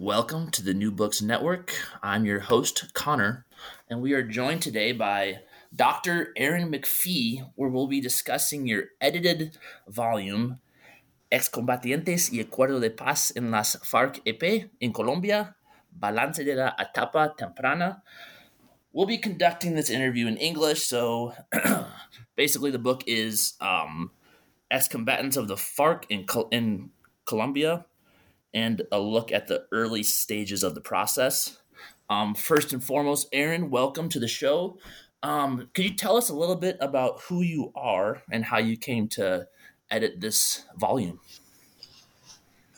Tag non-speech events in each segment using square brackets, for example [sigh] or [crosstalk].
Welcome to the New Books Network. I'm your host, Connor, and we are joined today by Dr. Erin McFee, where we'll be discussing your edited volume, Excombatientes y Acuerdo de Paz en las FARC-EP in Colombia, Balance de la Etapa Temprana. We'll be conducting this interview in English, so [clears throat] basically the book is um, Ex-Combatants of the FARC in, Col- in Colombia, and a look at the early stages of the process. Um, first and foremost, Erin, welcome to the show. Um, could you tell us a little bit about who you are and how you came to edit this volume?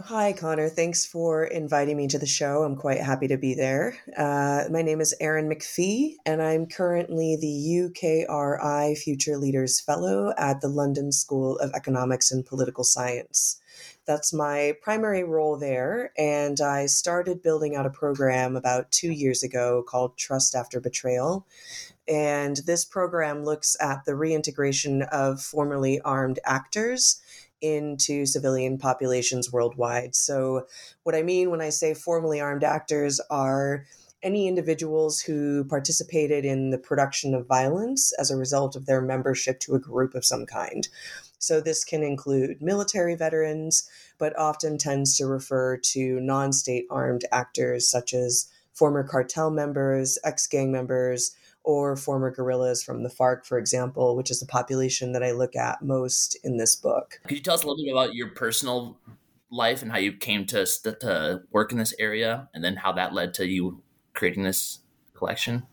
Hi, Connor. Thanks for inviting me to the show. I'm quite happy to be there. Uh, my name is Erin McFee, and I'm currently the UKRI Future Leaders Fellow at the London School of Economics and Political Science. That's my primary role there. And I started building out a program about two years ago called Trust After Betrayal. And this program looks at the reintegration of formerly armed actors into civilian populations worldwide. So, what I mean when I say formerly armed actors are any individuals who participated in the production of violence as a result of their membership to a group of some kind. So this can include military veterans, but often tends to refer to non state armed actors such as former cartel members, ex gang members, or former guerrillas from the FARC, for example, which is the population that I look at most in this book. Could you tell us a little bit about your personal life and how you came to, to work in this area and then how that led to you creating this collection?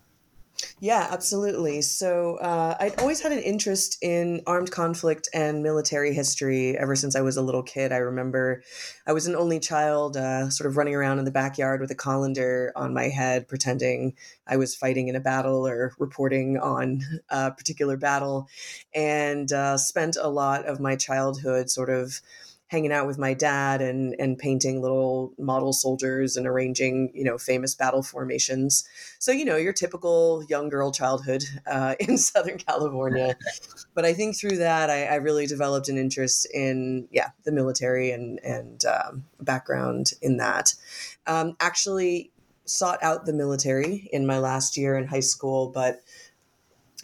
Yeah, absolutely. So uh, I'd always had an interest in armed conflict and military history ever since I was a little kid. I remember I was an only child, uh, sort of running around in the backyard with a colander on my head, pretending I was fighting in a battle or reporting on [laughs] a particular battle, and uh, spent a lot of my childhood sort of hanging out with my dad and and painting little model soldiers and arranging you know famous battle formations. So you know your typical young girl childhood uh, [laughs] in southern california. [laughs] But i think through that I, I, really developed an interest in yeah the military and and um, background in that. Um, actually sought out the military in my last year in high school but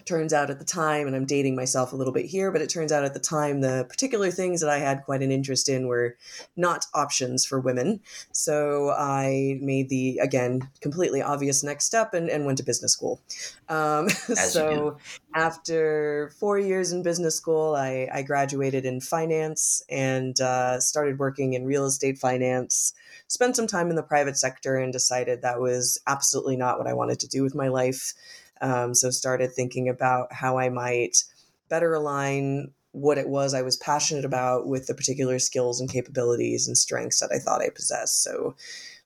turns out at the time, and I'm dating myself a little bit here, but it turns out at the time the particular things that I had quite an interest in were not options for women. So I made the, again, completely obvious next step and, and went to business school. Um, [laughs] so after four years in business school, I, I graduated in finance and uh, started working in real estate finance spent some time in the private sector and decided that was absolutely not what I wanted to do with my life. Um, so started thinking about how I might better align what it was I was passionate about with the particular skills and capabilities and strengths that I thought I possessed. So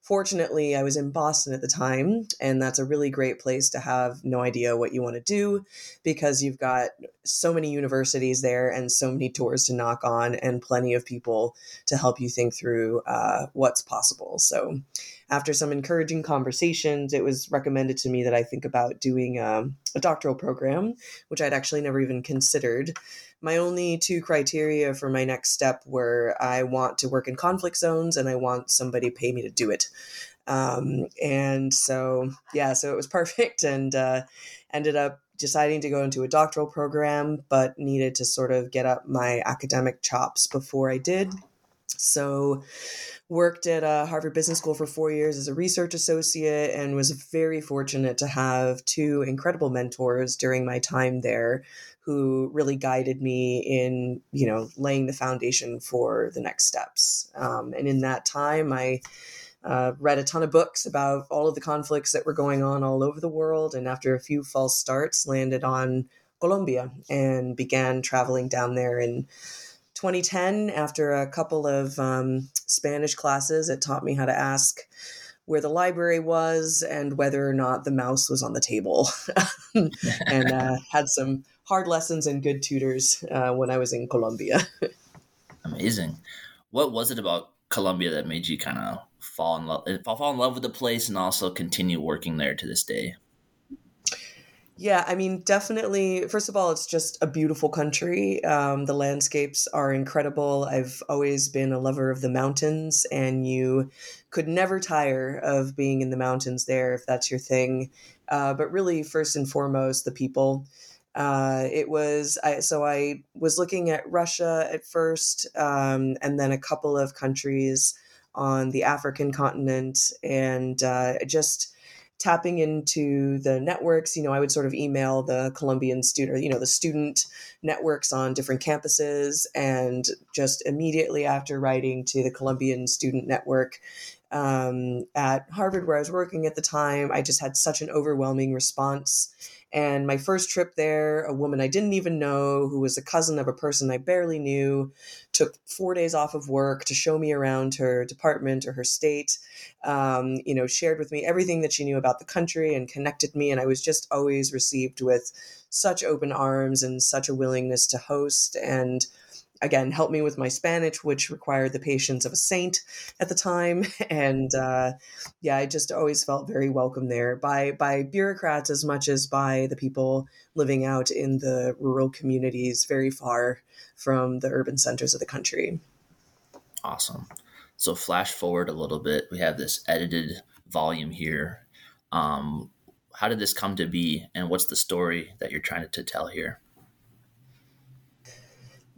fortunately, I was in Boston at the time, and that's a really great place to have no idea what you want to do because you've got so many universities there and so many doors to knock on and plenty of people to help you think through uh, what's possible. So after some encouraging conversations, it was recommended to me that I think about doing um, a doctoral program, which I'd actually never even considered. My only two criteria for my next step were I want to work in conflict zones and I want somebody pay me to do it. Um, and so, yeah, so it was [laughs] perfect and uh, ended up deciding to go into a doctoral program, but needed to sort of get up my academic chops before I did. So, worked at uh, Harvard Business School for four years as a research associate and was very fortunate to have two incredible mentors during my time there who really guided me in, you know, laying the foundation for the next steps. Um, and in that time, I uh, read a ton of books about all of the conflicts that were going on all over the world. And after a few false starts, landed on Colombia and began traveling down there in 2010, after a couple of um, Spanish classes, it taught me how to ask where the library was and whether or not the mouse was on the table, [laughs] and uh, had some hard lessons and good tutors uh, when I was in Colombia. [laughs] Amazing. What was it about Colombia that made you kind of fall in love fall in love with the place and also continue working there to this day? Yeah, I mean, definitely. First of all, it's just a beautiful country. Um, the landscapes are incredible. I've always been a lover of the mountains, and you could never tire of being in the mountains there if that's your thing. Uh, but really, first and foremost, the people. Uh, it was I, so I was looking at Russia at first, um, and then a couple of countries on the African continent, and uh, just tapping into the networks. You know, I would sort of email the Colombian student, you know, the student networks on different campuses, and just immediately after writing to the Colombian student network um, at Harvard, where I was working at the time, I just had such an overwhelming response and my first trip there, a woman I didn't even know, who was a cousin of a person I barely knew, took four days off of work to show me around her department or her state. Um, you know, shared with me everything that she knew about the country and connected me. And I was just always received with such open arms and such a willingness to host and again helped me with my spanish which required the patience of a saint at the time. [laughs] And uh, yeah i just always felt very welcome there by by bureaucrats as much as by the people living out in the rural communities very far from the urban centers of the country. Awesome. So flash forward a little bit. We have this edited volume here. Um, how did this come to be and what's the story that you're trying to tell here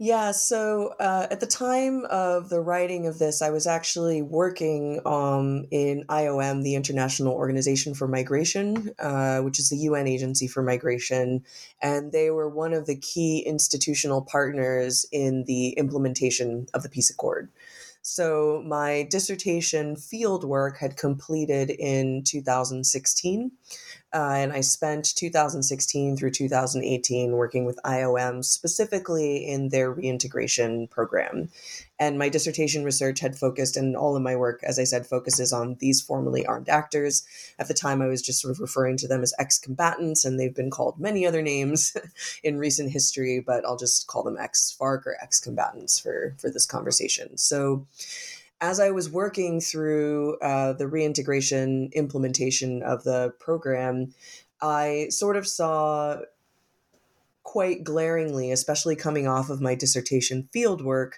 yeah, so uh, at the time of the writing of this, I was actually working um, in IOM, the International Organization for Migration, uh, which is the UN agency for migration. And they were one of the key institutional partners in the implementation of the peace accord. So my dissertation field work had completed in 2016. Uh, and I spent 2016 through 2018 working with IOM specifically in their reintegration program. And my dissertation research had focused, and all of my work, as I said, focuses on these formerly armed actors. At the time, I was just sort of referring to them as ex combatants, and they've been called many other names [laughs] in recent history, but I'll just call them ex FARC or ex combatants for, for this conversation. So, as I was working through uh, the reintegration implementation of the program, I sort of saw quite glaringly, especially coming off of my dissertation fieldwork,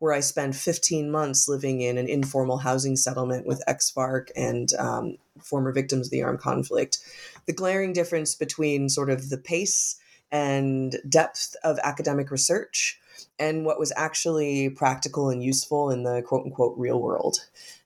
where I spent 15 months living in an informal housing settlement with ex FARC and um, former victims of the armed conflict. The glaring difference between sort of the pace and depth of academic research and what was actually practical and useful in the quote unquote real world.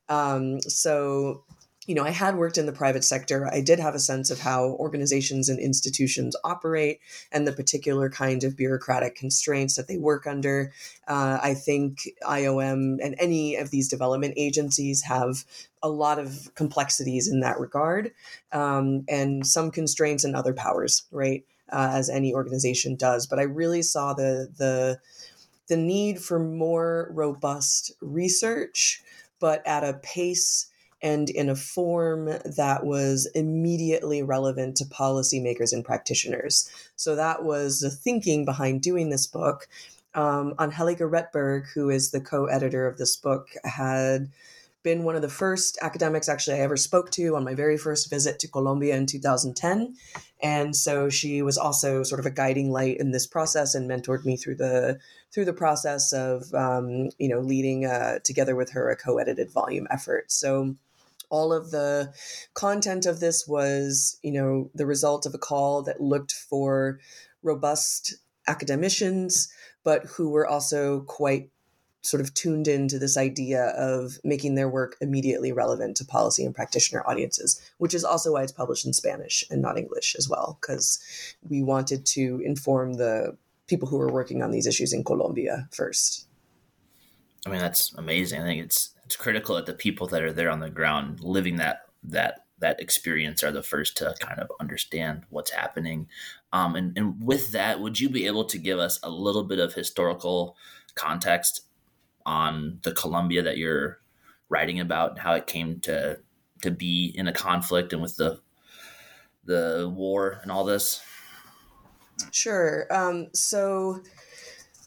Um, so, you know, I had worked in the private sector. I did have a sense of how organizations and institutions operate and the particular kind of bureaucratic constraints that they work under. Uh, I think IOM and any of these development agencies have a lot of complexities in that regard um, and some constraints and other powers, right? Uh, as any organization does. But I really saw the the the need for more robust research, but at a pace and in a form that was immediately relevant to policymakers and practitioners. So that was the thinking behind doing this book. Um, Angelika Rettberg, who is the co editor of this book, had been one of the first academics actually I ever spoke to on my very first visit to Colombia in 2010. And so she was also sort of a guiding light in this process and mentored me through the through the process of um, you know leading uh, together with her a co-edited volume effort. So all of the content of this was you know the result of a call that looked for robust academicians but who were also quite sort of tuned into this idea of making their work immediately relevant to policy and practitioner audiences, which is also why it's published in Spanish and not English as well, because we wanted to inform the people who were working on these issues in Colombia first. I mean, that's amazing. I think it's it's critical that the people that are there on the ground living that that that experience are the first to kind of understand what's happening. Um, and, and with that, would you be able to give us a little bit of historical context on the Colombia that you're writing about, and how it came to to be in a conflict and with the the war and all this? Sure. Um, so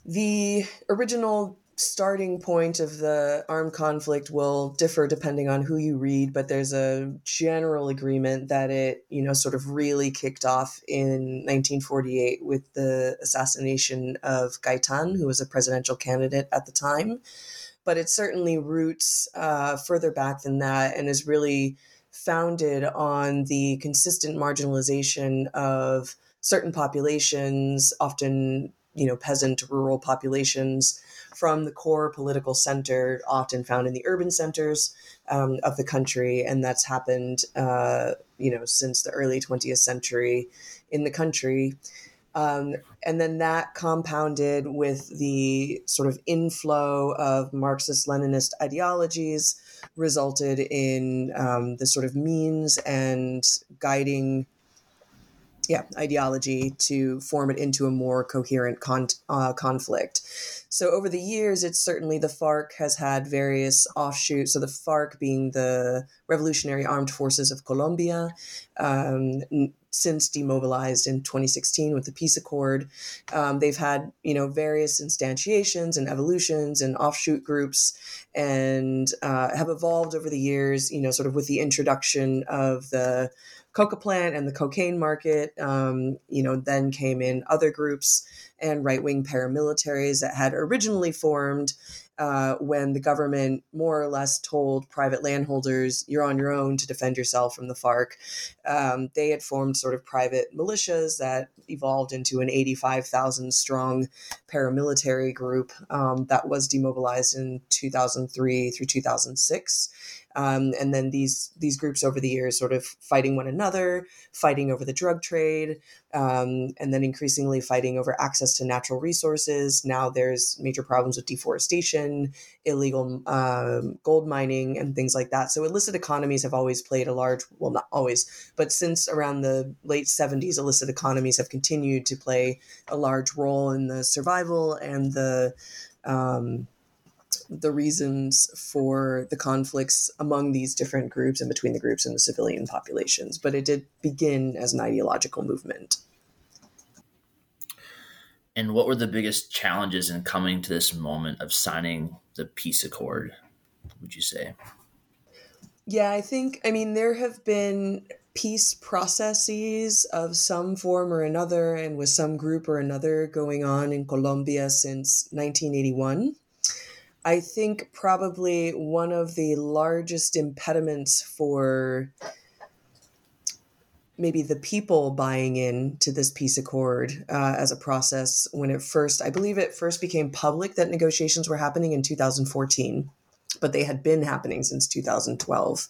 the original starting point of the armed conflict will differ depending on who you read, but there's a general agreement that it, you know, sort of really kicked off in 1948 with the assassination of Gaitan, who was a presidential candidate at the time. But it certainly roots uh, further back than that and is really founded on the consistent marginalization of certain populations, often you know peasant rural populations from the core political center, often found in the urban centers um, of the country, and that's happened, uh, you know, since the early 20th century in the country. Um, and then that compounded with the sort of inflow of Marxist Leninist ideologies resulted in um, the sort of means and guiding yeah ideology to form it into a more coherent con- uh, conflict. So over the years it's certainly the farc has had various offshoots. So the farc being the revolutionary armed forces of colombia um, since demobilized in 2016 with the peace accord um, they've had you know various instantiations and evolutions and offshoot groups and uh, have evolved over the years you know sort of with the introduction of the coca plant and the cocaine market. Um, you know, then came in other groups and right wing paramilitaries that had originally formed uh, when the government more or less told private landholders, you're on your own to defend yourself from the FARC. Um, they had formed sort of private militias that evolved into an 85,000 strong paramilitary group um, that was demobilized in 2003 through 2006. Um, and then these these groups over the years sort of fighting one another, fighting over the drug trade, um, and then increasingly fighting over access to natural resources. Now there's major problems with deforestation, illegal um, gold mining, and things like that. So illicit economies have always played a large well, not always, but since around the late 70s, illicit economies have continued to play a large role in the survival and the um, the reasons for the conflicts among these different groups and between the groups and the civilian populations. But it did begin as an ideological movement. And what were the biggest challenges in coming to this moment of signing the peace accord, would you say? Yeah, I think, I mean, there have been peace processes of some form or another and with some group or another going on in Colombia since 1981. I think probably one of the largest impediments for maybe the people buying in to this peace accord uh, as a process when it first, I believe it first became public that negotiations were happening in 2014 but they had been happening since 2012.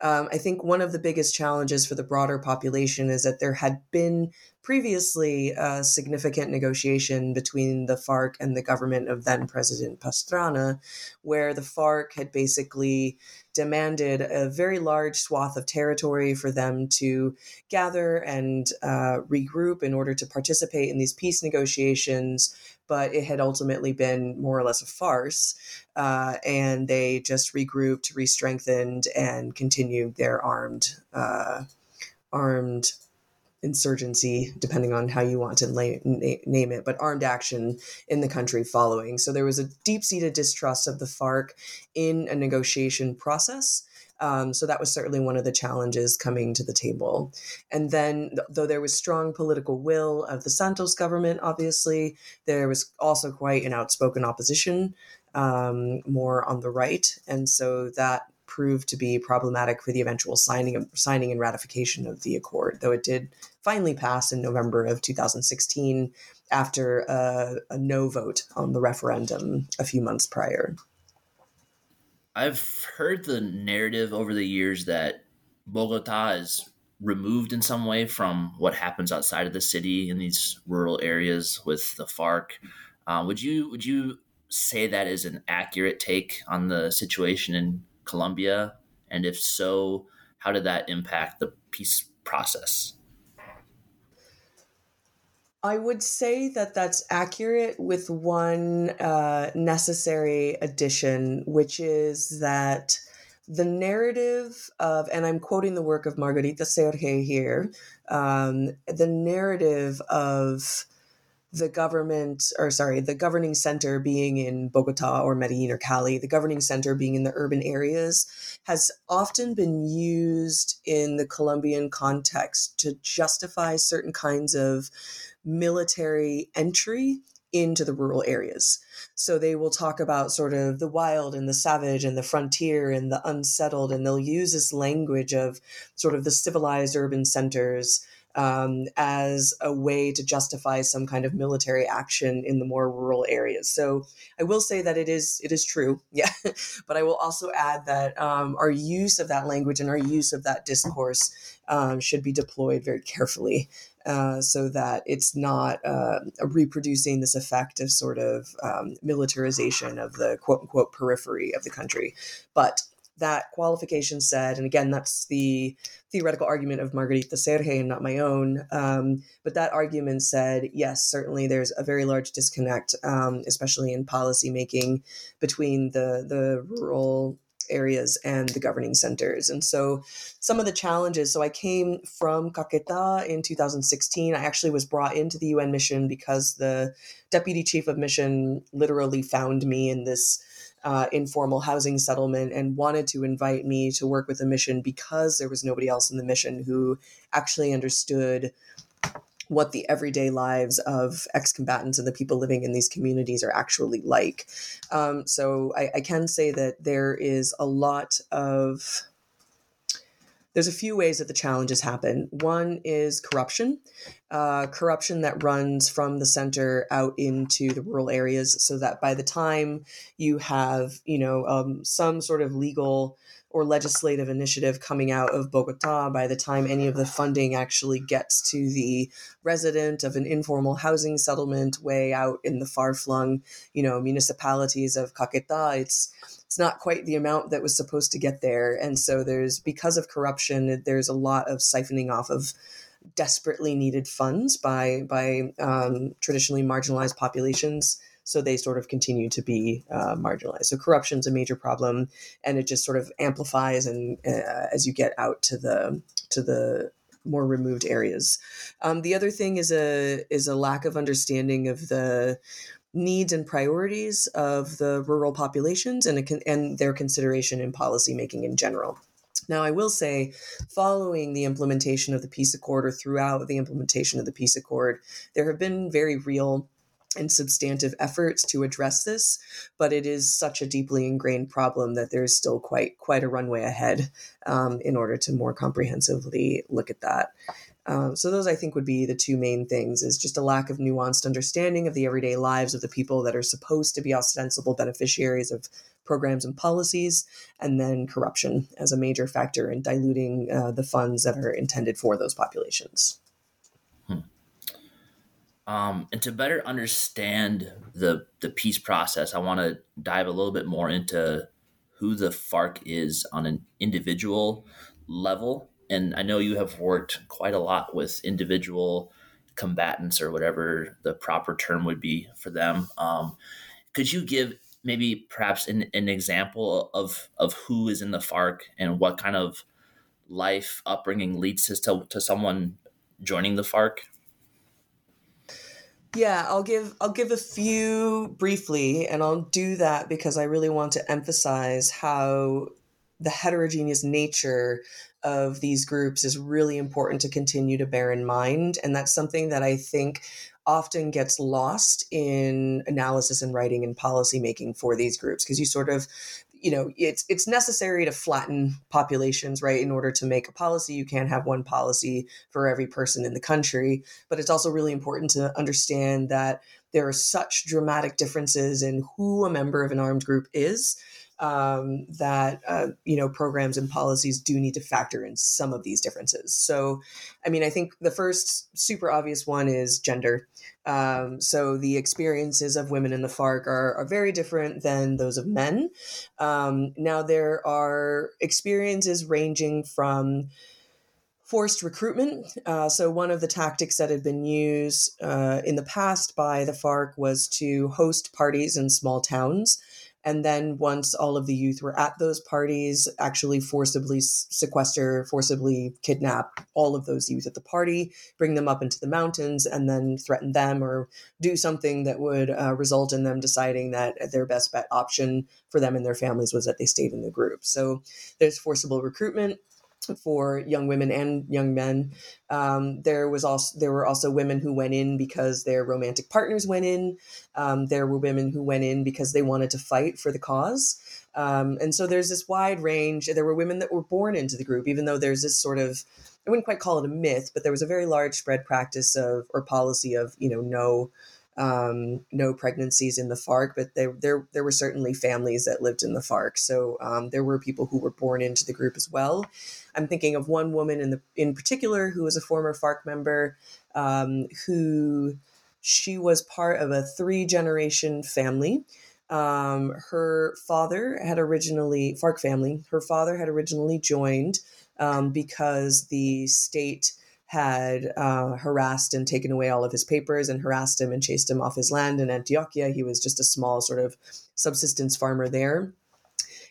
Um, I think one of the biggest challenges for the broader population is that there had been previously a significant negotiation between the FARC and the government of then President Pastrana, where the FARC had basically demanded a very large swath of territory for them to gather and uh, regroup in order to participate in these peace negotiations but it had ultimately been more or less a farce. Uh, and they just regrouped, re-strengthened, and continued their armed uh, armed insurgency, depending on how you want to la- na- name it, but armed action in the country following. So there was a deep seated distrust of the FARC in a negotiation process. Um, so that was certainly one of the challenges coming to the table. And then, though there was strong political will of the Santos government, obviously, there was also quite an outspoken opposition, um, more on the right. And so that proved to be problematic for the eventual signing of, signing and ratification of the accord, though it did finally pass in November of 2016 after a, a no vote on the referendum a few months prior. I've heard the narrative over the years that Bogota is removed in some way from what happens outside of the city in these rural areas with the FARC. Uh, would you would you say that is an accurate take on the situation in Colombia? And if so, how did that impact the peace process? I would say that that's accurate with one uh, necessary addition, which is that the narrative of, and I'm quoting the work of Margarita Serje here, um, the narrative of the government, or sorry, the governing center being in Bogota or Medellin or Cali, the governing center being in the urban areas, has often been used in the Colombian context to justify certain kinds of military entry into the rural areas. So they will talk about sort of the wild and the savage and the frontier and the unsettled, and they'll use this language of sort of the civilized urban centers um, as a way to justify some kind of military action in the more rural areas. So I will say that it is it is true, [laughs] yeah. but I will also add that um, our use of that language and our use of that discourse um, should be deployed very carefully. Uh, so that it's not uh, reproducing this effect of sort of um, militarization of the quote unquote periphery of the country. But that qualification said, and again, that's the theoretical argument of Margarita Serje and not my own. Um, but that argument said, yes, certainly there's a very large disconnect, um, especially in policy making between the the rural areas and the governing centers. And so some of the challenges, so I came from Caqueta in 2016. I actually was brought into the UN mission because the deputy chief of mission literally found me in this uh, informal housing settlement and wanted to invite me to work with the mission because there was nobody else in the mission who actually understood what the everyday lives of ex-combatants and the people living in these communities are actually like. Um, so I, I, can say that there is a lot of there's a few ways that the challenges happen. One is corruption, uh, corruption that runs from the center out into the rural areas, so that by the time you have, you know, um, some sort of legal or legislative initiative coming out of Bogota, by the time any of the funding actually gets to the resident of an informal housing settlement way out in the far flung, you know, municipalities of Caqueta, it's it's not quite the amount that was supposed to get there. And so there's, because of corruption, there's a lot of siphoning off of desperately needed funds by, by um, traditionally marginalized populations. So they sort of continue to be uh, marginalized. So corruption is a major problem, and it just sort of amplifies and uh, as you get out to the to the more removed areas. Um, the other thing is a is a lack of understanding of the needs and priorities of the rural populations and, and their consideration in policymaking in general. Now, I will say, following the implementation of the peace accord or throughout the implementation of the peace accord, there have been very real and substantive efforts to address this, but it is such a deeply ingrained problem that there's still quite quite a runway ahead um, in order to more comprehensively look at that. Um, so those I think would be the two main things: is just a lack of nuanced understanding of the everyday lives of the people that are supposed to be ostensible beneficiaries of programs and policies, and then corruption as a major factor in diluting uh, the funds that are intended for those populations. Um, and to better understand the the peace process, I want to dive a little bit more into who the FARC is on an individual level and I know you have worked quite a lot with individual combatants or whatever the proper term would be for them. Um, could you give maybe perhaps an, an example of of who is in the FARC and what kind of life upbringing leads to, to someone joining the FARC? Yeah, I'll give I'll give a few briefly and I'll do that because I really want to emphasize how the heterogeneous nature of these groups is really important to continue to bear in mind. And that's something that I think often gets lost in analysis and writing and policy making for these groups because you sort of you know it's it's necessary to flatten populations right? In order to make a policy you can't have one policy for every person in the country. But it's also really important to understand that there are such dramatic differences in who a member of an armed group is um, that uh, you know programs and policies do need to factor in some of these differences. So, I mean, I think the first super obvious one is gender. Um, so the experiences of women in the FARC are, are very different than those of men. Um, now there are experiences ranging from forced recruitment. Uh, so, one of the tactics that had been used uh, in the past by the FARC was to host parties in small towns. And then, once all of the youth were at those parties, actually forcibly sequester, forcibly kidnap all of those youth at the party, bring them up into the mountains, and then threaten them or do something that would uh, result in them deciding that their best bet option for them and their families was that they stayed in the group. So, there's forcible recruitment for young women and young men. Um, there was also there were also women who went in because their romantic partners went in. Um, there were women who went in because they wanted to fight for the cause. Um, and so there's this wide range. There were women that were born into the group, even though there's this sort of I wouldn't quite call it a myth, but there was a very large spread practice of or policy of you know no um, no pregnancies in the FARC, but there there there were certainly families that lived in the FARC. So um, there were people who were born into the group as well. I'm thinking of one woman in the in particular who was a former FARC member um, who she was part of a three generation family. Um, her father had originally FARC family. Her father had originally joined um, because the state had uh, harassed and taken away all of his papers and harassed him and chased him off his land in Antioquia. He was just a small sort of subsistence farmer there.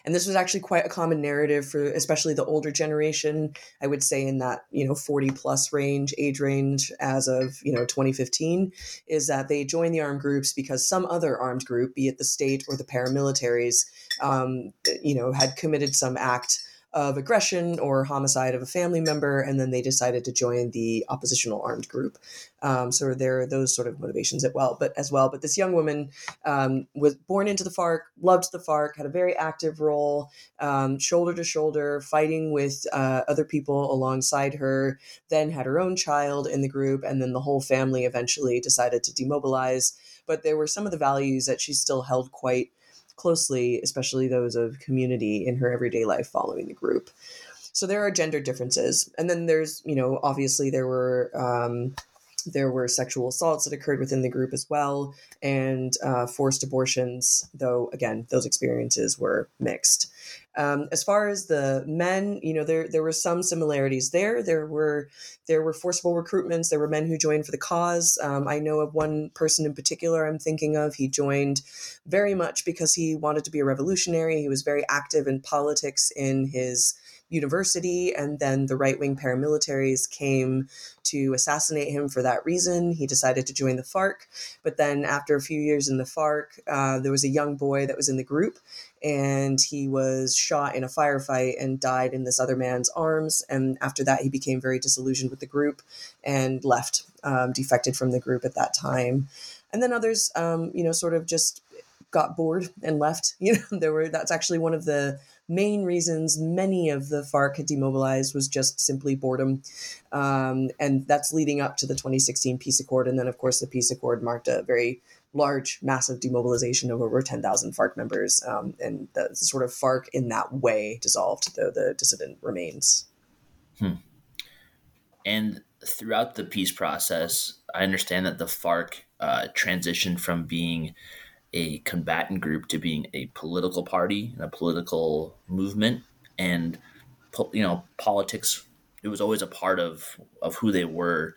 And this was actually quite a common narrative for especially the older generation. I would say in that, you know, 40 plus range, age range as of, you know, 2015, is that they joined the armed groups because some other armed group, be it the state or the paramilitaries, um, you know, had committed some act of aggression or homicide of a family member, and then they decided to join the oppositional armed group. Um, so there are those sort of motivations as well. But as well, but this young woman um, was born into the FARC, loved the FARC, had a very active role, um, shoulder to shoulder, fighting with uh, other people alongside her. Then had her own child in the group, and then the whole family eventually decided to demobilize. But there were some of the values that she still held quite closely, especially those of community in her everyday life following the group. So there are gender differences. And then there's, you know, obviously there were um, there were sexual assaults that occurred within the group as well, and uh, forced abortions, though, again, those experiences were mixed. Um, as far as the men, you know, there there were some similarities there. There were there were forcible recruitments. There were men who joined for the cause. Um, I know of one person in particular I'm thinking of. He joined very much because he wanted to be a revolutionary. He was very active in politics in his university, and then the right wing paramilitaries came to assassinate him for that reason. He decided to join the FARC, but then after a few years in the FARC, uh, there was a young boy that was in the group, and he was shot in a firefight and died in this other man's arms. And after that, he became very disillusioned with the group and left, um, defected from the group at that time. And then others, um, you know, sort of just got bored and left. [laughs] You know, there were that's actually one of the main reasons many of the FARC had demobilized was just simply boredom. Um, and that's leading up to the 2016 peace accord. And then, of course, the peace accord marked a very large, massive demobilization of over 10,000 FARC members. Um, and the sort of FARC in that way dissolved, though the dissident remains. Hmm. And throughout the peace process, I understand that the FARC uh, transitioned from being a combatant group to being a political party and a political movement. And you know politics it was always a part of of who they were.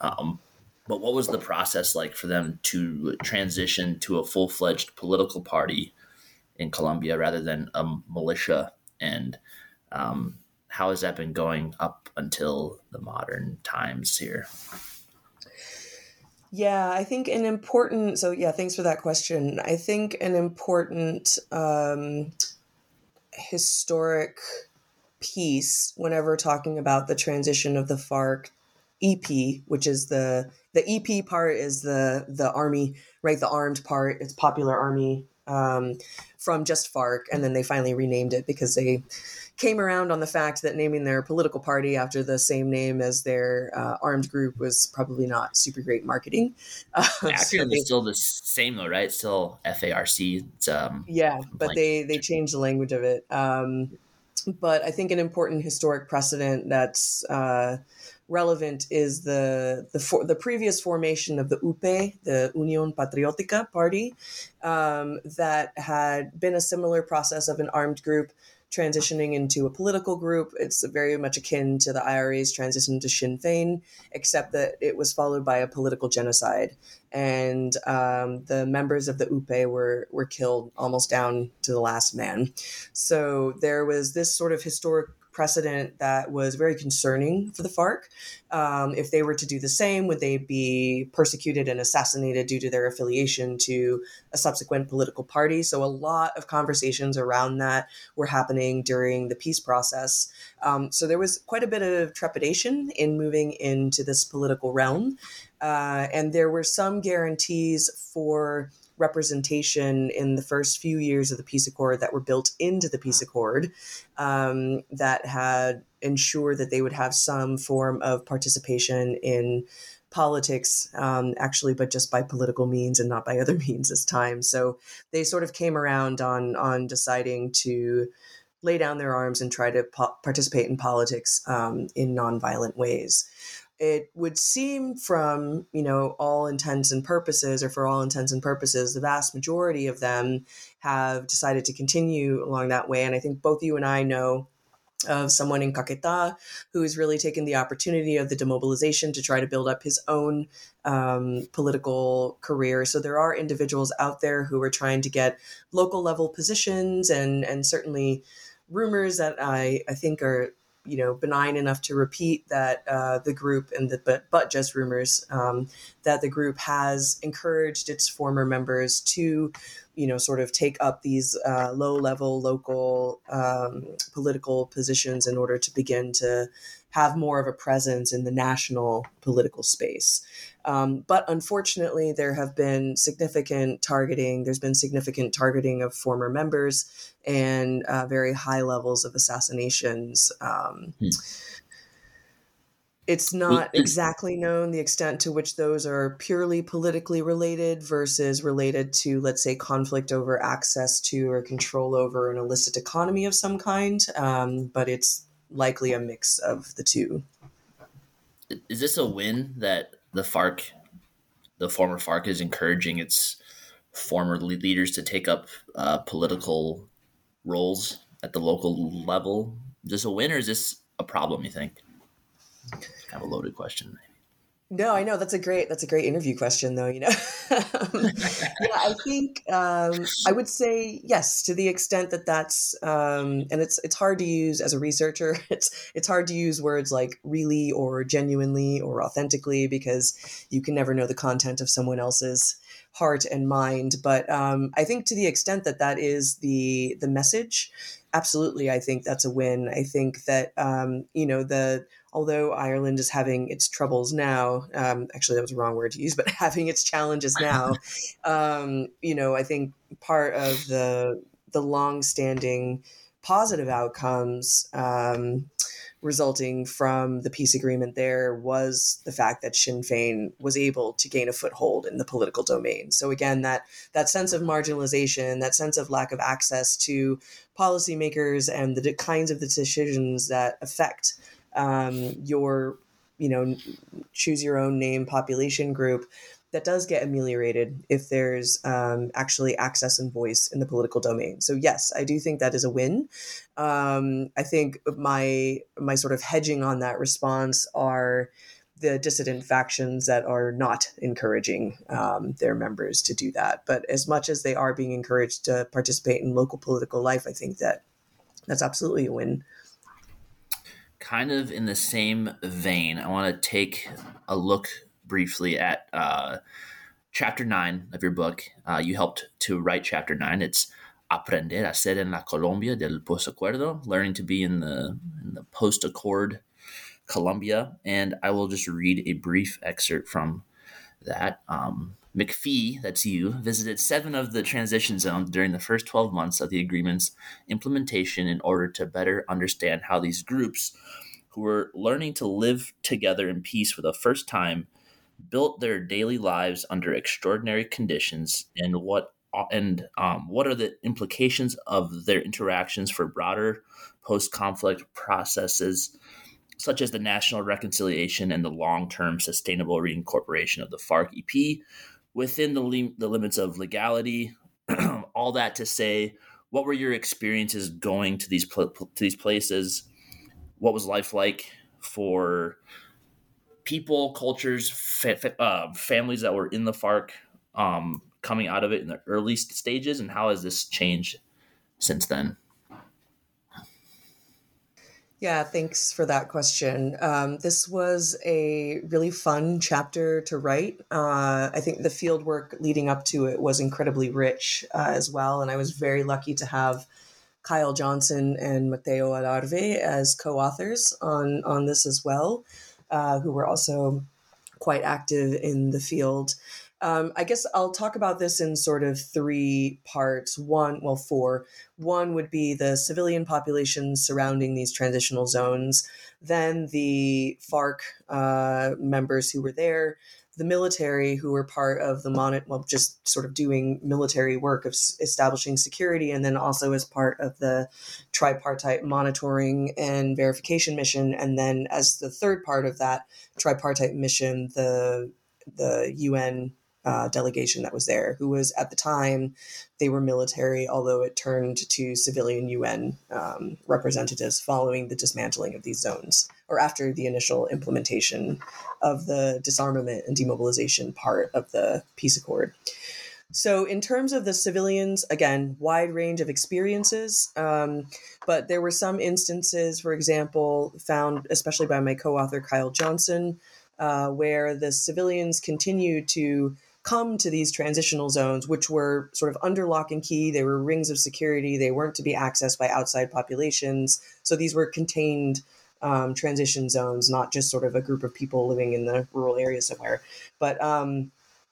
Um, but what was the process like for them to transition to a full-fledged political party in Colombia rather than a militia? And um, how has that been going up until the modern times here yeah, I think an important. So yeah, thanks for that question. I think an important um, historic piece whenever talking about the transition of the FARC EP, which is the the EP part is the the army, right? The armed part. It's Popular Army um, from just FARC, and then they finally renamed it because they came around on the fact that naming their political party after the same name as their uh, armed group was probably not super great marketing. [laughs] Uh, Actually, so they, still the same though, right? Still FARC. It's, um, yeah, but they they changed the language of it. Um, but I think an important historic precedent that's uh, relevant is the the, for, the previous formation of the UPE, the Unión Patriótica Party, um, that had been a similar process of an armed group transitioning into a political group. It's very much akin to the IRA's transition to Sinn Féin, except that it was followed by a political genocide, and um, the members of the UPE were were killed almost down to the last man. So there was this sort of historic precedent that was very concerning for the FARC. Um, if they were to do the same, would they be persecuted and assassinated due to their affiliation to a subsequent political party? So, a lot of conversations around that were happening during the peace process. Um, so, there was quite a bit of trepidation in moving into this political realm. Uh, and there were some guarantees for representation in the first few years of the peace accord that were built into the peace accord um, that had ensured that they would have some form of participation in politics um, actually but just by political means and not by [laughs] other means this time. So they sort of came around on on deciding to lay down their arms and try to po- participate in politics um, in nonviolent ways it would seem from you know all intents and purposes or for all intents and purposes the vast majority of them have decided to continue along that way and i think both you and i know of someone in Caquetá who has really taken the opportunity of the demobilization to try to build up his own um, political career. So there are individuals out there who are trying to get local level positions and and certainly rumors that I, I think are you know benign enough to repeat that uh, the group and the but but just rumors um, that the group has encouraged its former members to you know sort of take up these uh, low level local um, political positions in order to begin to have more of a presence in the national political space. Um, but unfortunately, there have been significant targeting. There's been significant targeting of former members and uh, very high levels of assassinations. Um, hmm. It's not exactly known the extent to which those are purely politically related versus related to, let's say, conflict over access to or control over an illicit economy of some kind. Um, but it's likely a mix of the two. Is this a win that the FARC, the former FARC, is encouraging its former leaders to take up uh, political roles at the local level? Is this a win or is this a problem, you think? Kind of a loaded question. No, I know that's a great that's a great interview question though. You know, [laughs] um, yeah, I think um, I would say yes to the extent that that's um, and it's it's hard to use as a researcher. [laughs] It's it's hard to use words like really or genuinely or authentically because you can never know the content of someone else's heart and mind. But um, I think to the extent that that is the the message, absolutely, I think that's a win. I think that um, you know the although Ireland is having its troubles now, um, actually that was the wrong word to use, but [laughs] having its challenges now, [laughs] um, you know, I think part of the the long-standing positive outcomes um, resulting from the peace agreement there was the fact that Sinn Féin was able to gain a foothold in the political domain. So again, that that sense of marginalization, that sense of lack of access to policymakers and the kinds of the decisions that affect um, your you know choose your own name population group that does get ameliorated if there's um, actually access and voice in the political domain. So yes, I do think that is a win. Um, I think my my sort of hedging on that response are the dissident factions that are not encouraging um, their members to do that. But as much as they are being encouraged to participate in local political life, I think that that's absolutely a win kind of in the same vein, I want to take a look briefly at uh, chapter nine of your book. Uh, you helped to write chapter nine. It's Aprender a ser en la Colombia del posacuerdo, learning to be in the in the post accord Colombia. And I will just read a brief excerpt from that. Um, McFee, that's you, visited seven of the transition zones during the first 12 months of the agreement's implementation in order to better understand how these groups, who were learning to live together in peace for the first time, built their daily lives under extraordinary conditions and what and um, what are the implications of their interactions for broader post-conflict processes such as the national reconciliation and the long-term sustainable reincorporation of the FARC EP within the, the limits of legality. [clears throat] all that to say, what were your experiences going to these pl- to these places? What was life like for people, cultures, fa- fa- uh, families that were in the FARC um, coming out of it in the early stages, and how has this changed since then? Yeah, thanks for that question. Um, this was a really fun chapter to write. Uh, I think the field work leading up to it was incredibly rich uh, as well, and I was very lucky to have Kyle Johnson and Mateo Alarve as co-authors on on this as well, uh, who were also quite active in the field. Um, I guess I'll talk about this in sort of three parts. One, well, four. One would be the civilian population surrounding these transitional zones, then the FARC uh, members who were there, the military who were part of the mon well, just sort of doing military work of s- establishing security, and then also as part of the tripartite monitoring and verification mission, and then as the third part of that tripartite mission, the the UN uh, delegation that was there, who was at the time they were military, although it turned to civilian UN um, representatives following the dismantling of these zones or after the initial implementation of the disarmament and demobilization part of the peace accord. So, in terms of the civilians, again, wide range of experiences, um, but there were some instances, for example, found especially by my co author Kyle Johnson, uh, where the civilians continued to come to these transitional zones, which were sort of under lock and key. They were rings of security. They weren't to be accessed by outside populations. So these were contained um, transition zones, not just sort of a group of people living in the rural area somewhere. But um,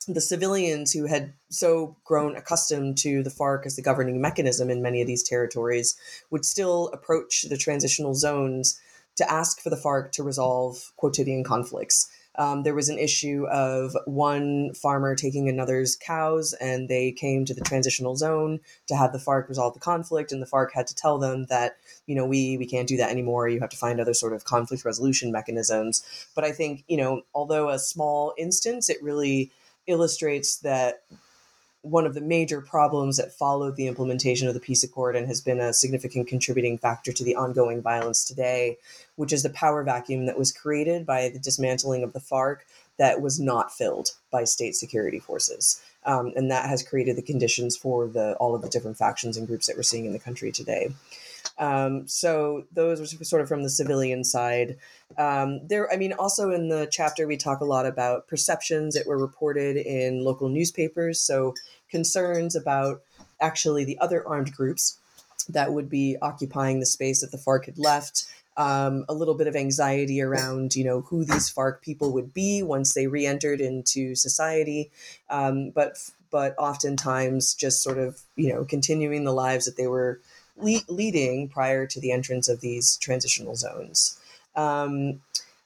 the civilians who had so grown accustomed to the FARC as the governing mechanism in many of these territories would still approach the transitional zones to ask for the FARC to resolve quotidian conflicts um, there was an issue of one farmer taking another's cows, and they came to the transitional zone to have the FARC resolve the conflict. And the FARC had to tell them that, you know, we we can't do that anymore. You have to find other sort of conflict resolution mechanisms. But I think, you know, although a small instance, it really illustrates that one of the major problems that followed the implementation of the peace accord and has been a significant contributing factor to the ongoing violence today which is the power vacuum that was created by the dismantling of the FARC that was not filled by state security forces. Um, and that has created the conditions for the all of the different factions and groups that we're seeing in the country today. Um, so those are sort of from the civilian side. Um, there, I mean, also in the chapter we talk a lot about perceptions that were reported in local newspapers. So concerns about actually the other armed groups that would be occupying the space that the FARC had left um, a little bit of anxiety around, you know, who these FARC people would be once they re-entered into society, um, but but oftentimes just sort of you know continuing the lives that they were le- leading prior to the entrance of these transitional zones. Um,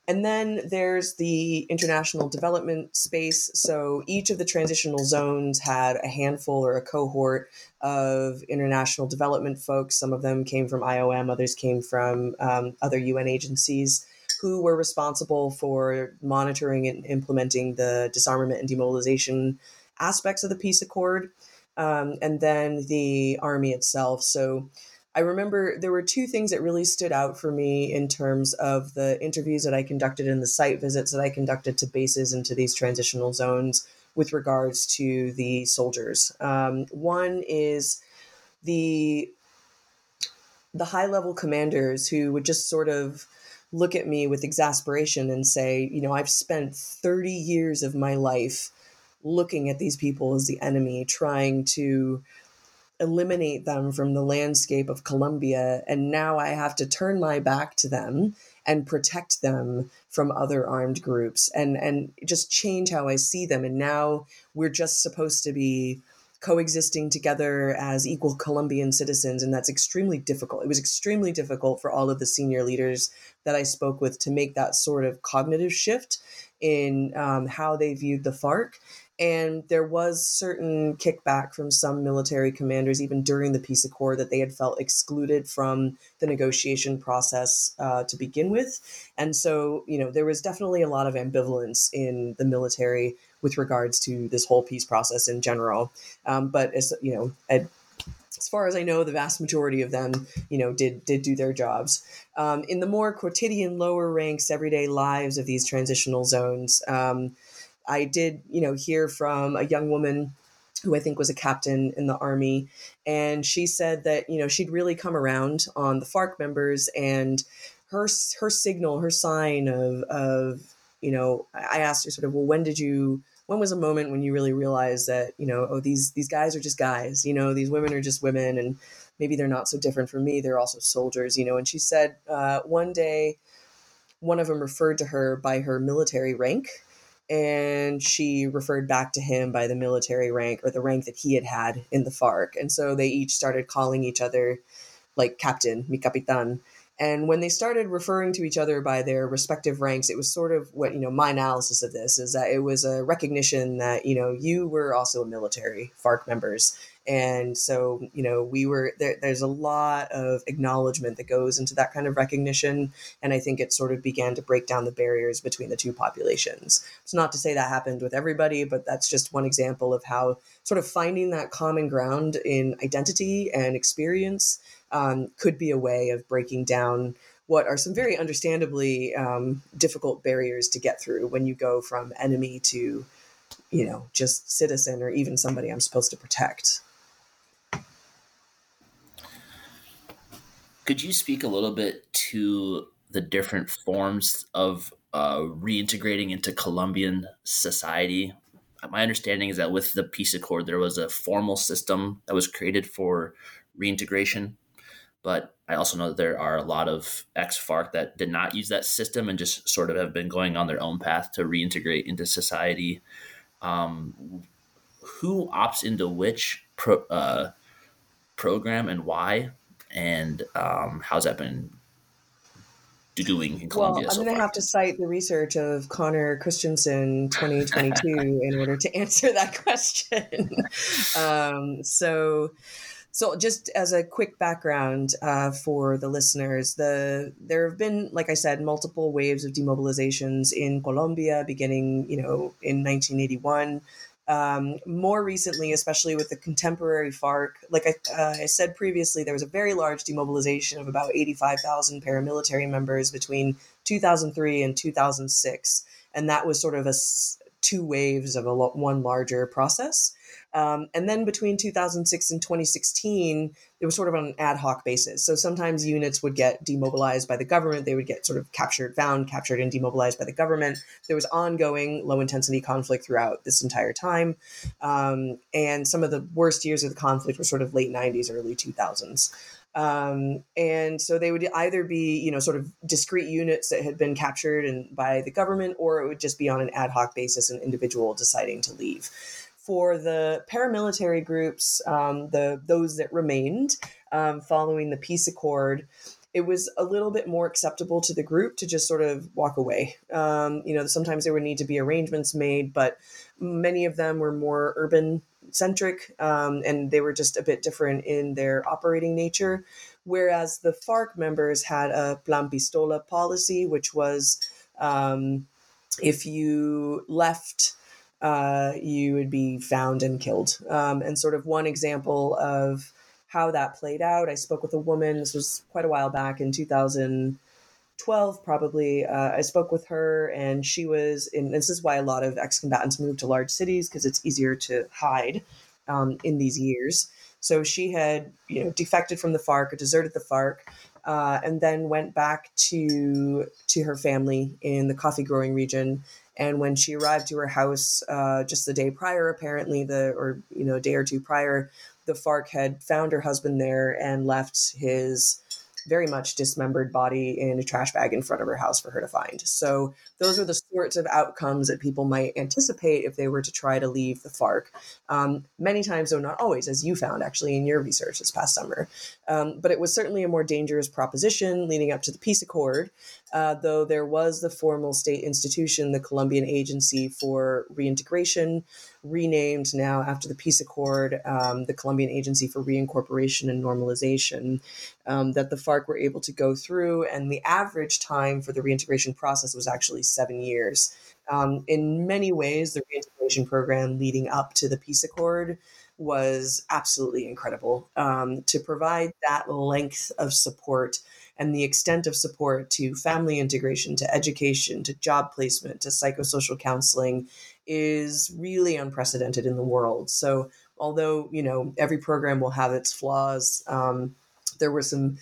and then there's the international development space. So each of the transitional zones had a handful or a cohort of international development folks. Some of them came from IOM, others came from um, other UN agencies who were responsible for monitoring and implementing the disarmament and demobilization aspects of the peace accord. Um, and then the army itself. So I remember there were two things that really stood out for me in terms of the interviews that I conducted and the site visits that I conducted to bases and to these transitional zones with regards to the soldiers. Um, one is the the high level commanders who would just sort of look at me with exasperation and say, you know, I've spent 30 years of my life looking at these people as the enemy, trying to eliminate them from the landscape of Colombia. And now I have to turn my back to them and protect them from other armed groups and, and just change how I see them. And now we're just supposed to be coexisting together as equal Colombian citizens. And that's extremely difficult. It was extremely difficult for all of the senior leaders that I spoke with to make that sort of cognitive shift in um, how they viewed the FARC and there was certain kickback from some military commanders, even during the peace accord, that they had felt excluded from the negotiation process uh, to begin with. And so, you know, there was definitely a lot of ambivalence in the military with regards to this whole peace process in general. Um, but, as, you know, as far as I know, the vast majority of them, you know, did did do their jobs. Um, in the more quotidian, lower ranks, everyday lives of these transitional zones, um, I did, you know, hear from a young woman who I think was a captain in the army, and she said that you know she'd really come around on the FARC members and her her signal, her sign of of you know, I asked her sort of, well, when did you when was a moment when you really realized that you know oh these these guys are just guys you know these women are just women and maybe they're not so different from me they're also soldiers you know and she said uh, one day one of them referred to her by her military rank and she referred back to him by the military rank or the rank that he had had in the FARC and so they each started calling each other like captain mi capitan and when they started referring to each other by their respective ranks, it was sort of what, you know, my analysis of this is that it was a recognition that, you know, you were also a military FARC members. And so, you know, we were there, there's a lot of acknowledgement that goes into that kind of recognition. And I think it sort of began to break down the barriers between the two populations. It's not to say that happened with everybody, but that's just one example of how sort of finding that common ground in identity and experience um, could be a way of breaking down what are some very understandably um, difficult barriers to get through when you go from enemy to, you know, just citizen or even somebody I'm supposed to protect. Could you speak a little bit to the different forms of uh, reintegrating into Colombian society? My understanding is that with the peace accord, there was a formal system that was created for reintegration but I also know that there are a lot of ex FARC that did not use that system and just sort of have been going on their own path to reintegrate into society. Um, who opts into which pro, uh, program and why? And um, how's that been doing in Colombia? Well, I'm so going to have to cite the research of Connor Christensen 2022 [laughs] in order to answer that question. [laughs] um, so, so, just as a quick background uh, for the listeners, the there have been, like I said, multiple waves of demobilizations in Colombia, beginning, you know, in 1981. Um, more recently, especially with the contemporary FARC, like I, uh, I, said previously, there was a very large demobilization of about 85,000 paramilitary members between 2003 and 2006. And that was sort of a two waves of a one larger process. Um, and then between 2006 and 2016, it was sort of on an ad hoc basis. So sometimes units would get demobilized by the government. They would get sort of captured, found, captured, and demobilized by the government. There was ongoing low intensity conflict throughout this entire time. Um, and some of the worst years of the conflict were sort of late 90s, early 2000s. Um, and so they would either be, you know, sort of discrete units that had been captured and by the government, or it would just be on an ad hoc basis, an individual deciding to leave for the paramilitary groups, um, the those that remained um, following the peace accord, it was a little bit more acceptable to the group to just sort of walk away. Um, you know, sometimes there would need to be arrangements made, but many of them were more urban centric um, and they were just a bit different in their operating nature. Whereas the FARC members had a plan pistola policy, which was um, if you left uh, you would be found and killed. Um, and sort of one example of how that played out, I spoke with a woman, this was quite a while back in 2012, probably. Uh, I spoke with her, and she was in this is why a lot of ex combatants move to large cities because it's easier to hide um, in these years. So she had, you know, defected from the FARC or deserted the FARC, uh, and then went back to to her family in the coffee growing region and when she arrived to her house uh, just the day prior, apparently the or you know a day or two prior, the FARC had found her husband there and left his very much dismembered body in a trash bag in front of her house for her to find. So those are the sorts of outcomes that people might anticipate if they were to try to leave the FARC. Um, many times, though not always, as you found actually in your research this past summer. Um, but it was certainly a more dangerous proposition leading up to the peace accord, uh, though there was the formal state institution, the Colombian Agency for Reintegration, renamed now after the peace accord, um, the Colombian Agency for Reincorporation and Normalization, um, that the FARC were able to go through. And the average time for the reintegration process was actually seven years. Um, in many ways, the reintegration program leading up to the peace accord was absolutely incredible. Um, to provide that length of support and the extent of support to family integration, to education, to job placement, to psychosocial counseling is really unprecedented in the world. So, although, you know, every program will have its flaws, um, there were some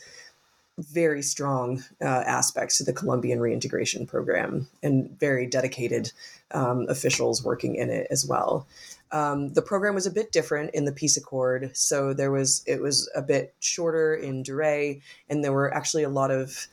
very strong uh, aspects to the Colombian reintegration program and very dedicated um, officials working in it as well. Um, the program was a bit different in the peace accord, so there was it was a bit shorter in durée, and there were actually a lot of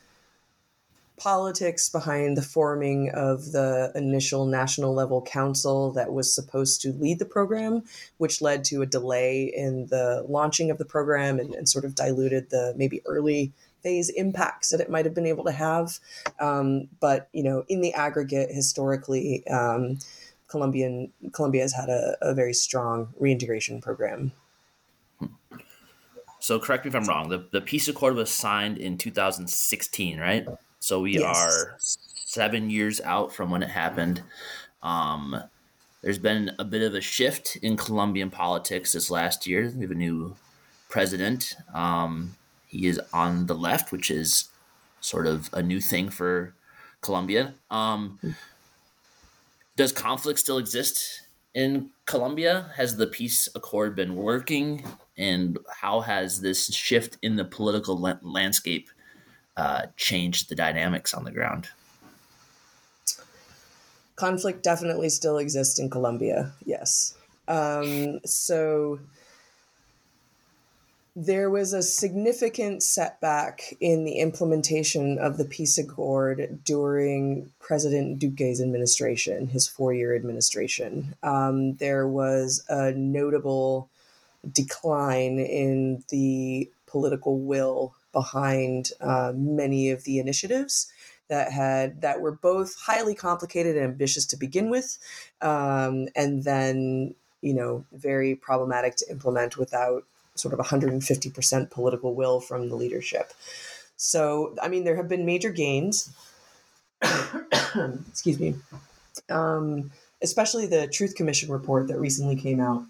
politics behind the forming of the initial national level council that was supposed to lead the program, which led to a delay in the launching of the program and, and sort of diluted the maybe early phase impacts that it might have been able to have. Um, but you know, in the aggregate, historically, um, Colombian Colombia has had a, a very strong reintegration program. So correct me if I'm wrong. The the peace accord was signed in 2016, right? So we yes. are seven years out from when it happened. Um, there's been a bit of a shift in Colombian politics this last year. We have a new president. Um, he is on the left, which is sort of a new thing for Colombia. Um, does conflict still exist in Colombia? Has the peace accord been working? And how has this shift in the political la- landscape uh, changed the dynamics on the ground? Conflict definitely still exists in Colombia, yes. Um, so there was a significant setback in the implementation of the peace accord during President Duque's administration, his four year administration. Um, there was a notable decline in the political will behind uh, many of the initiatives that had that were both highly complicated and ambitious to begin with, um, and then you know very problematic to implement without sort of 150% political will from the leadership. So, I mean, there have been major gains. [coughs] Excuse me. Um, especially the Truth Commission report that recently came out.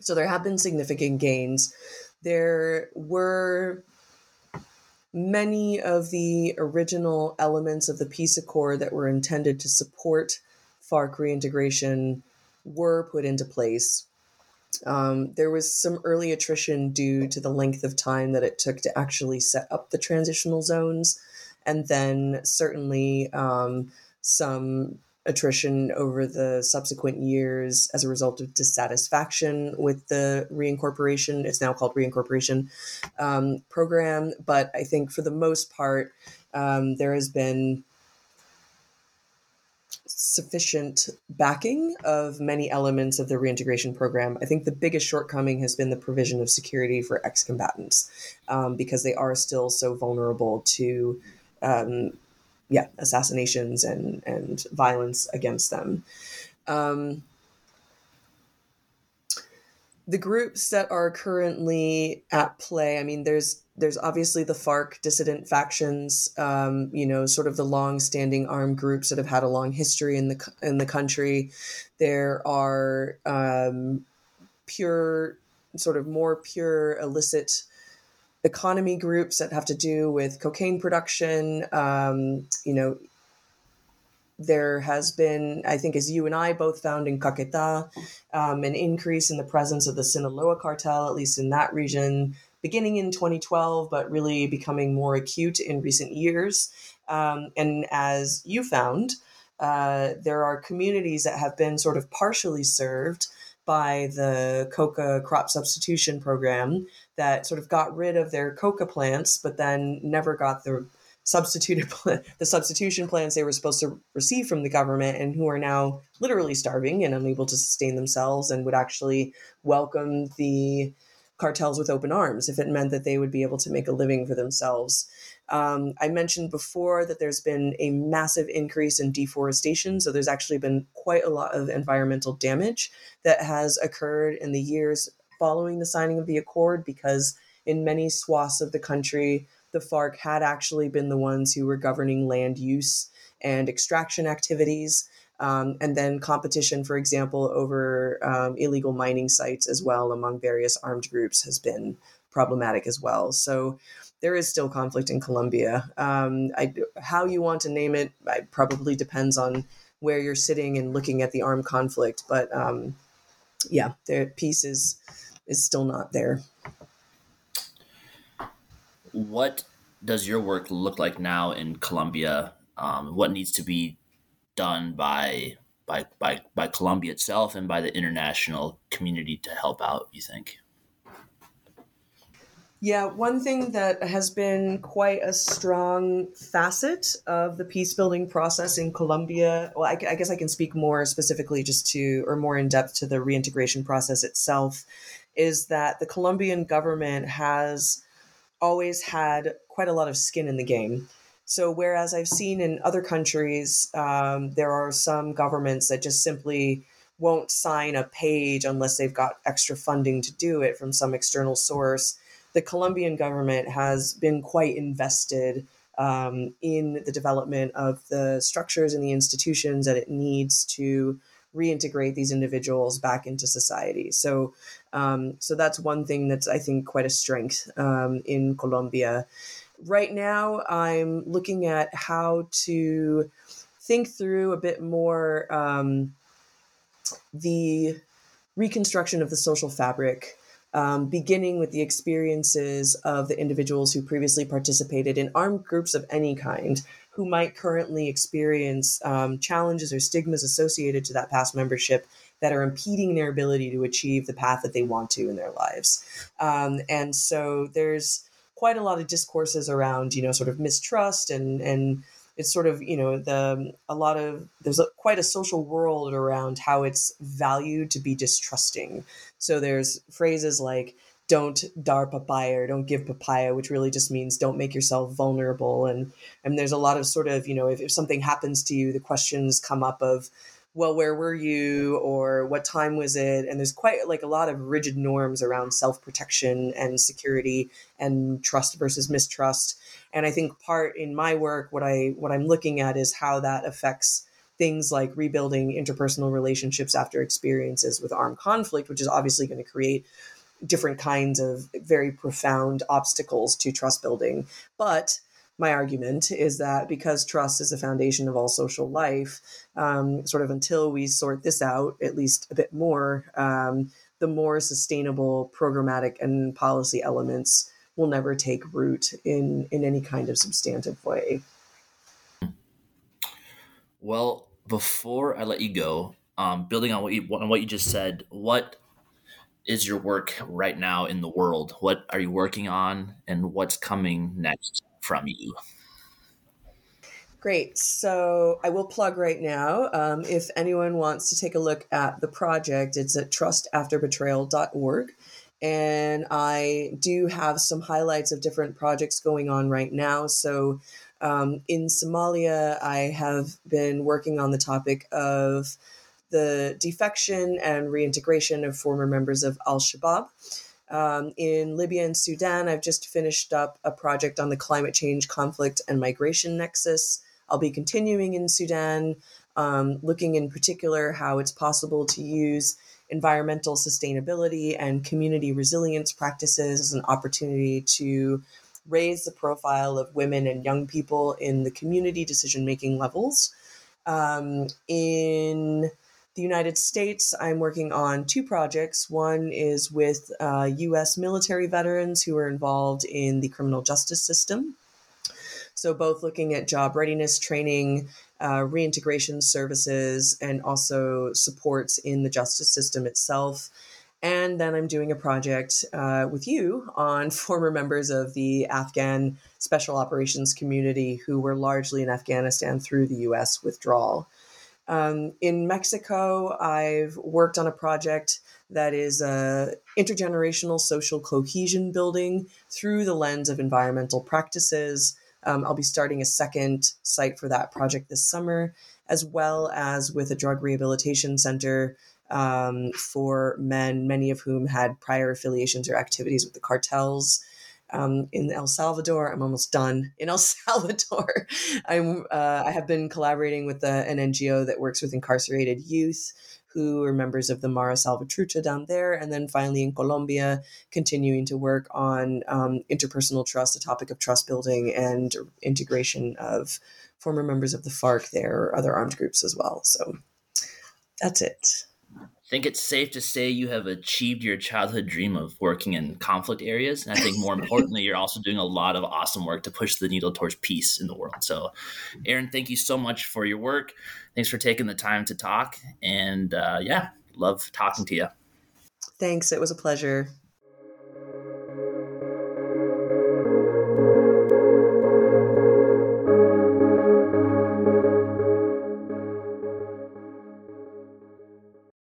So, there have been significant gains. There were many of the original elements of the peace accord that were intended to support FARC reintegration were put into place. Um, there was some early attrition due to the length of time that it took to actually set up the transitional zones, and then certainly um, some attrition over the subsequent years as a result of dissatisfaction with the reincorporation. It's now called reincorporation um, program, but I think for the most part, um, there has been sufficient backing of many elements of the reintegration program. I think the biggest shortcoming has been the provision of security for ex combatants um, because they are still so vulnerable to. Um, yeah, assassinations and, and violence against them. Um, the groups that are currently at play, I mean, there's there's obviously the FARC dissident factions, um, you know, sort of the long-standing armed groups that have had a long history in the in the country. There are um, pure, sort of more pure illicit economy groups that have to do with cocaine production. Um, you know, there has been, I think, as you and I both found in Caqueta, um, an increase in the presence of the Sinaloa cartel, at least in that region, beginning in 2012, but really becoming more acute in recent years. Um, and as you found, uh, there are communities that have been sort of partially served by the coca crop substitution program that sort of got rid of their coca plants, but then never got the substituted [laughs] the substitution plans they were supposed to receive from the government and who are now literally starving and unable to sustain themselves and would actually welcome the cartels with open arms if it meant that they would be able to make a living for themselves. Um, I mentioned before that there's been a massive increase in deforestation. So there's actually been quite a lot of environmental damage that has occurred in the years following the signing of the accord because in many swaths of the country, the FARC had actually been the ones who were governing land use and extraction activities. Um, and then competition, for example, over um, illegal mining sites as well among various armed groups has been problematic as well. So there is still conflict in Colombia. Um, I, how you want to name it probably depends on where you're sitting and looking at the armed conflict. But um, yeah, their peace is is still not there. What does your work look like now in Colombia? Um, what needs to be done by by by by Colombia itself and by the international community to help out? You think? Yeah, one thing that has been quite a strong facet of the peace building process in Colombia, well, I, I, guess I can speak more specifically just to, or more in depth to the reintegration process itself, is that the Colombian government has always had quite a lot of skin in the game. So, whereas I've seen in other countries, um, there are some governments that just simply won't sign a page unless they've got extra funding to do it from some external source the Colombian government has been quite invested um, in the development of the structures and the institutions that it needs to reintegrate these individuals back into society. So, um, so that's one thing that's I think quite a strength um, in Colombia. Right now, I'm looking at how to think through a bit more um, the reconstruction of the social fabric um, beginning with the experiences of the individuals who previously participated in armed groups of any kind who might currently experience um, challenges or stigmas associated to that past membership that are impeding their ability to achieve the path that they want to in their lives. Um, and so there's quite a lot of discourses around, you know, sort of mistrust and and it's sort of you know the a lot of there's a, quite a social world around how it's valued to be distrusting. So there's phrases like don't dar papaya or don't give papaya which really just means don't make yourself vulnerable. And and there's a lot of sort of you know if, if something happens to you the questions come up of well where were you? Or what time was it? And there's quite like a lot of rigid norms around self-protection and security and trust versus mistrust. And i think part in my work what i what i'm looking at is how that affects things like rebuilding interpersonal relationships after experiences with armed conflict which is obviously going to create different kinds of very profound obstacles to trust building. But my argument is that because trust is the foundation of all social life, um, sort of until we sort this out at least a bit more, um, the more sustainable programmatic and policy elements will never take root in in any kind of substantive way. Well, before I let you go, um, building on what you on what you just said, what is your work right now in the world? What are you working on, and what's coming next? From you. Great. So I will plug right now. Um, if anyone wants to take a look at the project, it's at trustafterbetrayal.org. And I do have some highlights of different projects going on right now. So um, in Somalia, I have been working on the topic of the defection and reintegration of former members of Al Shabaab. Um, in Libya and Sudan, I've just finished up a project on the climate change, conflict, and migration nexus. I'll be continuing in Sudan, um, looking in particular how it's possible to use environmental sustainability and community resilience practices as an opportunity to raise the profile of women and young people in the community decision making levels. Um, in the United States, I'm working on two projects. One is with uh, US military veterans who are involved in the criminal justice system. So, both looking at job readiness training, uh, reintegration services, and also supports in the justice system itself. And then I'm doing a project uh, with you on [laughs] former members of the Afghan special operations community who were largely in Afghanistan through the US withdrawal. Um, in Mexico, I've worked on a project that is uh, intergenerational social cohesion building through the lens of environmental practices. Um, I'll be starting a second site for that project this summer, as well as with a drug rehabilitation center um, for men, many of whom had prior affiliations or activities with the cartels. Um, in El Salvador. I'm almost done in El [laughs] Salvador. I'm uh, I have been collaborating with the, an NGO that works with incarcerated youth who are members of the Mara Salvatrucha down there. And then finally in Colombia, continuing to work on um, interpersonal trust, a topic of trust building and integration of former members of the FARC there or other armed groups as well. So that's it. I think it's safe to say you have achieved your childhood dream of working in conflict areas. And I think more importantly, you're also doing a lot of awesome work to push the needle towards peace in the world. So, Erin, thank you so much for your work. Thanks for taking the time to talk. And uh, yeah, love talking to you. Thanks. It was a pleasure.